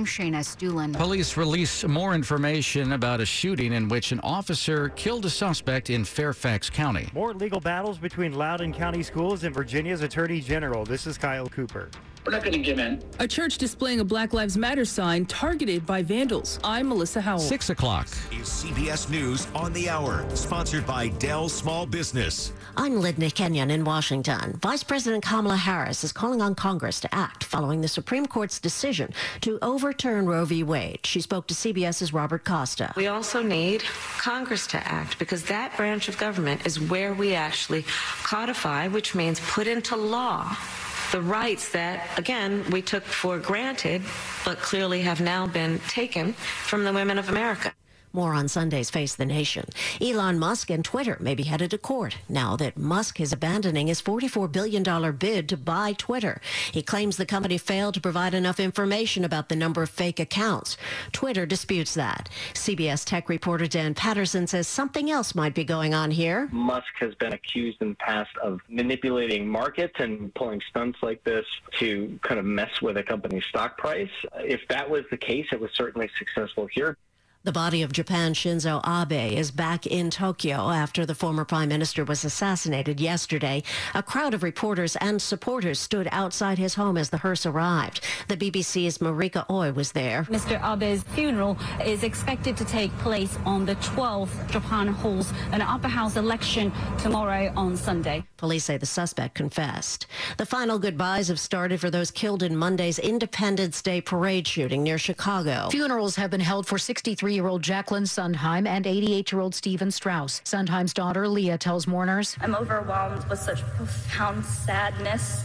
I'm Shayna Estulin. Police release more information about a shooting in which an officer killed a suspect in Fairfax County. More legal battles between Loudoun County Schools and Virginia's Attorney General. This is Kyle Cooper. We're not going to give in. A church displaying a Black Lives Matter sign targeted by vandals. I'm Melissa Howell. Six o'clock. Is CBS News on the hour, sponsored by Dell Small Business. I'm Linda Kenyon in Washington. Vice President Kamala Harris is calling on Congress to act following the Supreme Court's decision to overturn Roe v. Wade. She spoke to CBS's Robert Costa. We also need Congress to act because that branch of government is where we actually codify, which means put into law the rights that, again, we took for granted, but clearly have now been taken from the women of America. More on Sunday's Face the Nation. Elon Musk and Twitter may be headed to court now that Musk is abandoning his $44 billion bid to buy Twitter. He claims the company failed to provide enough information about the number of fake accounts. Twitter disputes that. CBS tech reporter Dan Patterson says something else might be going on here. Musk has been accused in the past of manipulating markets and pulling stunts like this to kind of mess with a company's stock price. If that was the case, it was certainly successful here. The body of Japan Shinzo Abe is back in Tokyo after the former prime minister was assassinated yesterday. A crowd of reporters and supporters stood outside his home as the hearse arrived. The BBC's Marika Oi was there. Mr. Abe's funeral is expected to take place on the 12th. Japan holds an upper house election tomorrow on Sunday. Police say the suspect confessed. The final goodbyes have started for those killed in Monday's Independence Day parade shooting near Chicago. Funerals have been held for 63 year old Jacqueline Sundheim and 88 year old Stephen Strauss. Sundheim's daughter, Leah, tells mourners I'm overwhelmed with such profound sadness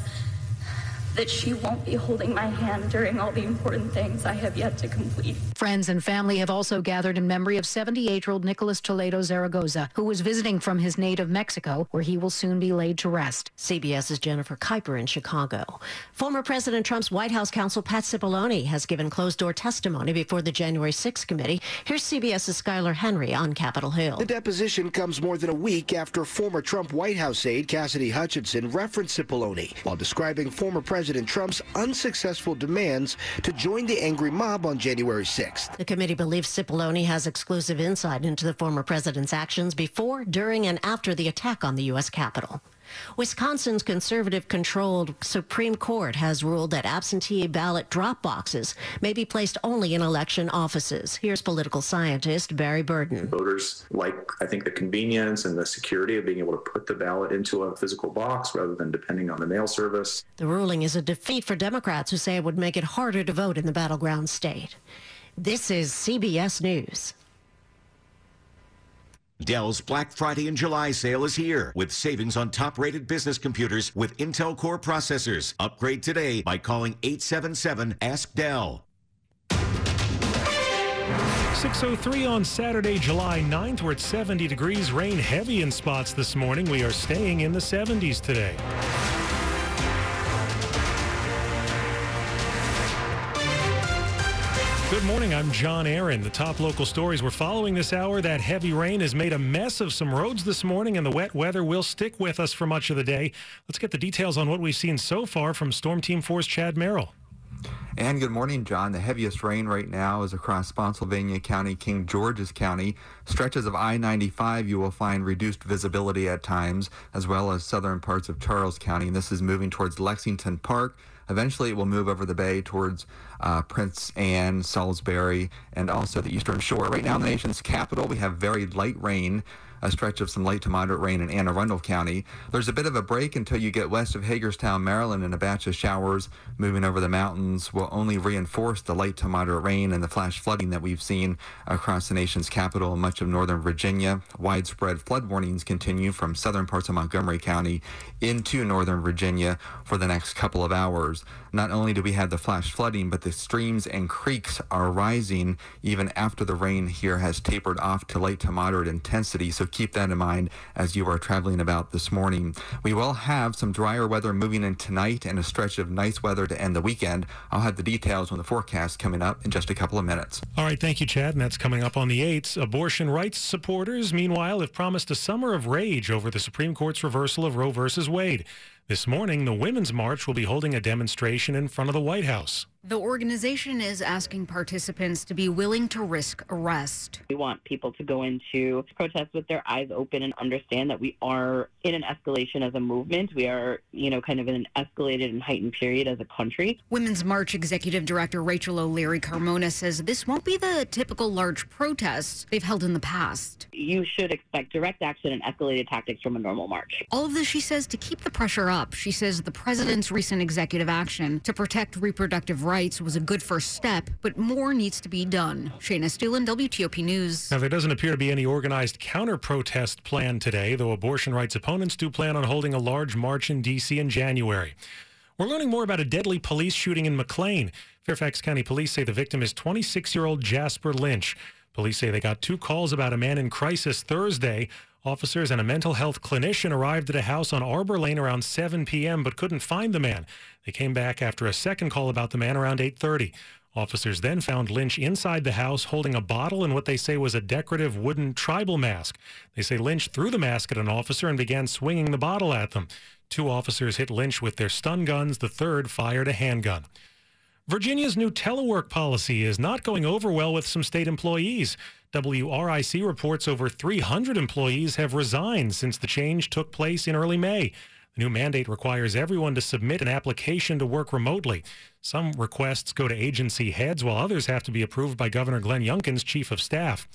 that she won't be holding my hand during all the important things I have yet to complete. Friends and family have also gathered in memory of 78 year old Nicholas Toledo Zaragoza, who was visiting from his native Mexico, where he will soon be laid to rest. CBS's Jennifer Kuiper in Chicago. Former President Trump's White House counsel Pat Cipollone has given closed door testimony before the January 6th committee. Here's CBS's Skyler Henry on Capitol Hill. The deposition comes more than a week after former Trump White House aide Cassidy Hutchinson referenced Cipollone while describing former President President Trump's unsuccessful demands to join the angry mob on January 6th. The committee believes Cipollone has exclusive insight into the former president's actions before, during, and after the attack on the U.S. Capitol. Wisconsin's conservative controlled Supreme Court has ruled that absentee ballot drop boxes may be placed only in election offices. Here's political scientist Barry Burden. Voters like, I think, the convenience and the security of being able to put the ballot into a physical box rather than depending on the mail service. The ruling is a defeat for Democrats who say it would make it harder to vote in the battleground state. This is CBS News. Dell's Black Friday and July sale is here with savings on top rated business computers with Intel Core processors. Upgrade today by calling 877 Ask Dell. 603 on Saturday, July 9th. We're at 70 degrees. Rain heavy in spots this morning. We are staying in the 70s today. Good morning. I'm John Aaron. The top local stories we're following this hour. That heavy rain has made a mess of some roads this morning, and the wet weather will stick with us for much of the day. Let's get the details on what we've seen so far from Storm Team 4's Chad Merrill. And good morning, John. The heaviest rain right now is across Spotsylvania County, King George's County. Stretches of I 95 you will find reduced visibility at times, as well as southern parts of Charles County. And this is moving towards Lexington Park. Eventually, it will move over the bay towards uh, Princess Anne, Salisbury, and also the Eastern Shore. Right now, in the nation's capital, we have very light rain a stretch of some light to moderate rain in Anne Arundel County. There's a bit of a break until you get west of Hagerstown, Maryland, and a batch of showers moving over the mountains will only reinforce the light to moderate rain and the flash flooding that we've seen across the nation's capital and much of northern Virginia. Widespread flood warnings continue from southern parts of Montgomery County into northern Virginia for the next couple of hours. Not only do we have the flash flooding, but the streams and creeks are rising even after the rain here has tapered off to light to moderate intensity. So keep that in mind as you are traveling about this morning. We will have some drier weather moving in tonight and a stretch of nice weather to end the weekend. I'll have the details on the forecast coming up in just a couple of minutes. All right, thank you, Chad. And that's coming up on the 8th. Abortion rights supporters, meanwhile, have promised a summer of rage over the Supreme Court's reversal of Roe versus Wade. This morning, the Women's March will be holding a demonstration in front of the White House. The organization is asking participants to be willing to risk arrest. We want people to go into protests with their eyes open and understand that we are in an escalation as a movement. We are, you know, kind of in an escalated and heightened period as a country. Women's March Executive Director Rachel O'Leary Carmona says this won't be the typical large protests they've held in the past. You should expect direct action and escalated tactics from a normal march. All of this, she says, to keep the pressure up. She says the president's recent executive action to protect reproductive rights was a good first step, but more needs to be done. Shayna Estulin, WTOP News. Now, there doesn't appear to be any organized counter protest planned today, though abortion rights opponents do plan on holding a large march in D.C. in January. We're learning more about a deadly police shooting in McLean. Fairfax County police say the victim is 26 year old Jasper Lynch. Police say they got two calls about a man in crisis Thursday. Officers and a mental health clinician arrived at a house on Arbor Lane around 7 p.m. but couldn't find the man. They came back after a second call about the man around 8:30. Officers then found Lynch inside the house holding a bottle and what they say was a decorative wooden tribal mask. They say Lynch threw the mask at an officer and began swinging the bottle at them. Two officers hit Lynch with their stun guns. The third fired a handgun. Virginia's new telework policy is not going over well with some state employees. WRIC reports over 300 employees have resigned since the change took place in early May. The new mandate requires everyone to submit an application to work remotely. Some requests go to agency heads, while others have to be approved by Governor Glenn Youngkin's chief of staff.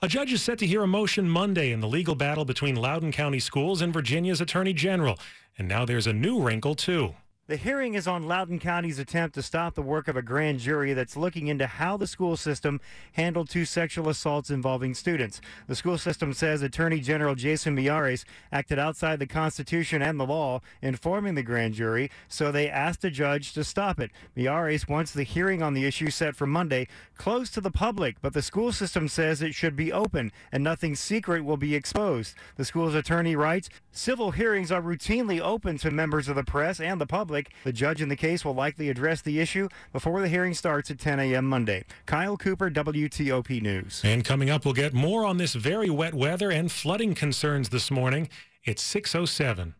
A judge is set to hear a motion Monday in the legal battle between Loudoun County Schools and Virginia's Attorney General. And now there's a new wrinkle, too. The hearing is on Loudoun County's attempt to stop the work of a grand jury that's looking into how the school system handled two sexual assaults involving students. The school system says Attorney General Jason Miyares acted outside the Constitution and the law in forming the grand jury, so they asked a judge to stop it. Miyares wants the hearing on the issue set for Monday closed to the public, but the school system says it should be open and nothing secret will be exposed. The school's attorney writes civil hearings are routinely open to members of the press and the public public. The judge in the case will likely address the issue before the hearing starts at 10 a.m. Monday. Kyle Cooper, WTOP News. And coming up, we'll get more on this very wet weather and flooding concerns this morning. It's 607.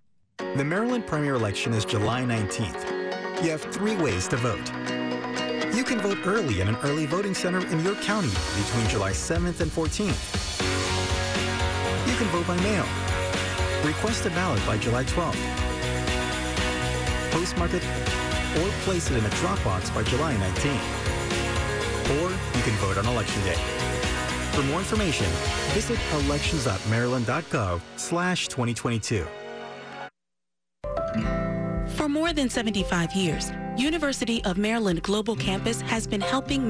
The Maryland primary election is July 19th. You have three ways to vote. You can vote early in an early voting center in your county between July 7th and 14th. You can vote by mail. Request a ballot by July 12th postmark it, or place it in a drop box by July 19th. Or you can vote on Election Day. For more information, visit elections.maryland.gov slash 2022. For more than 75 years, University of Maryland Global Campus has been helping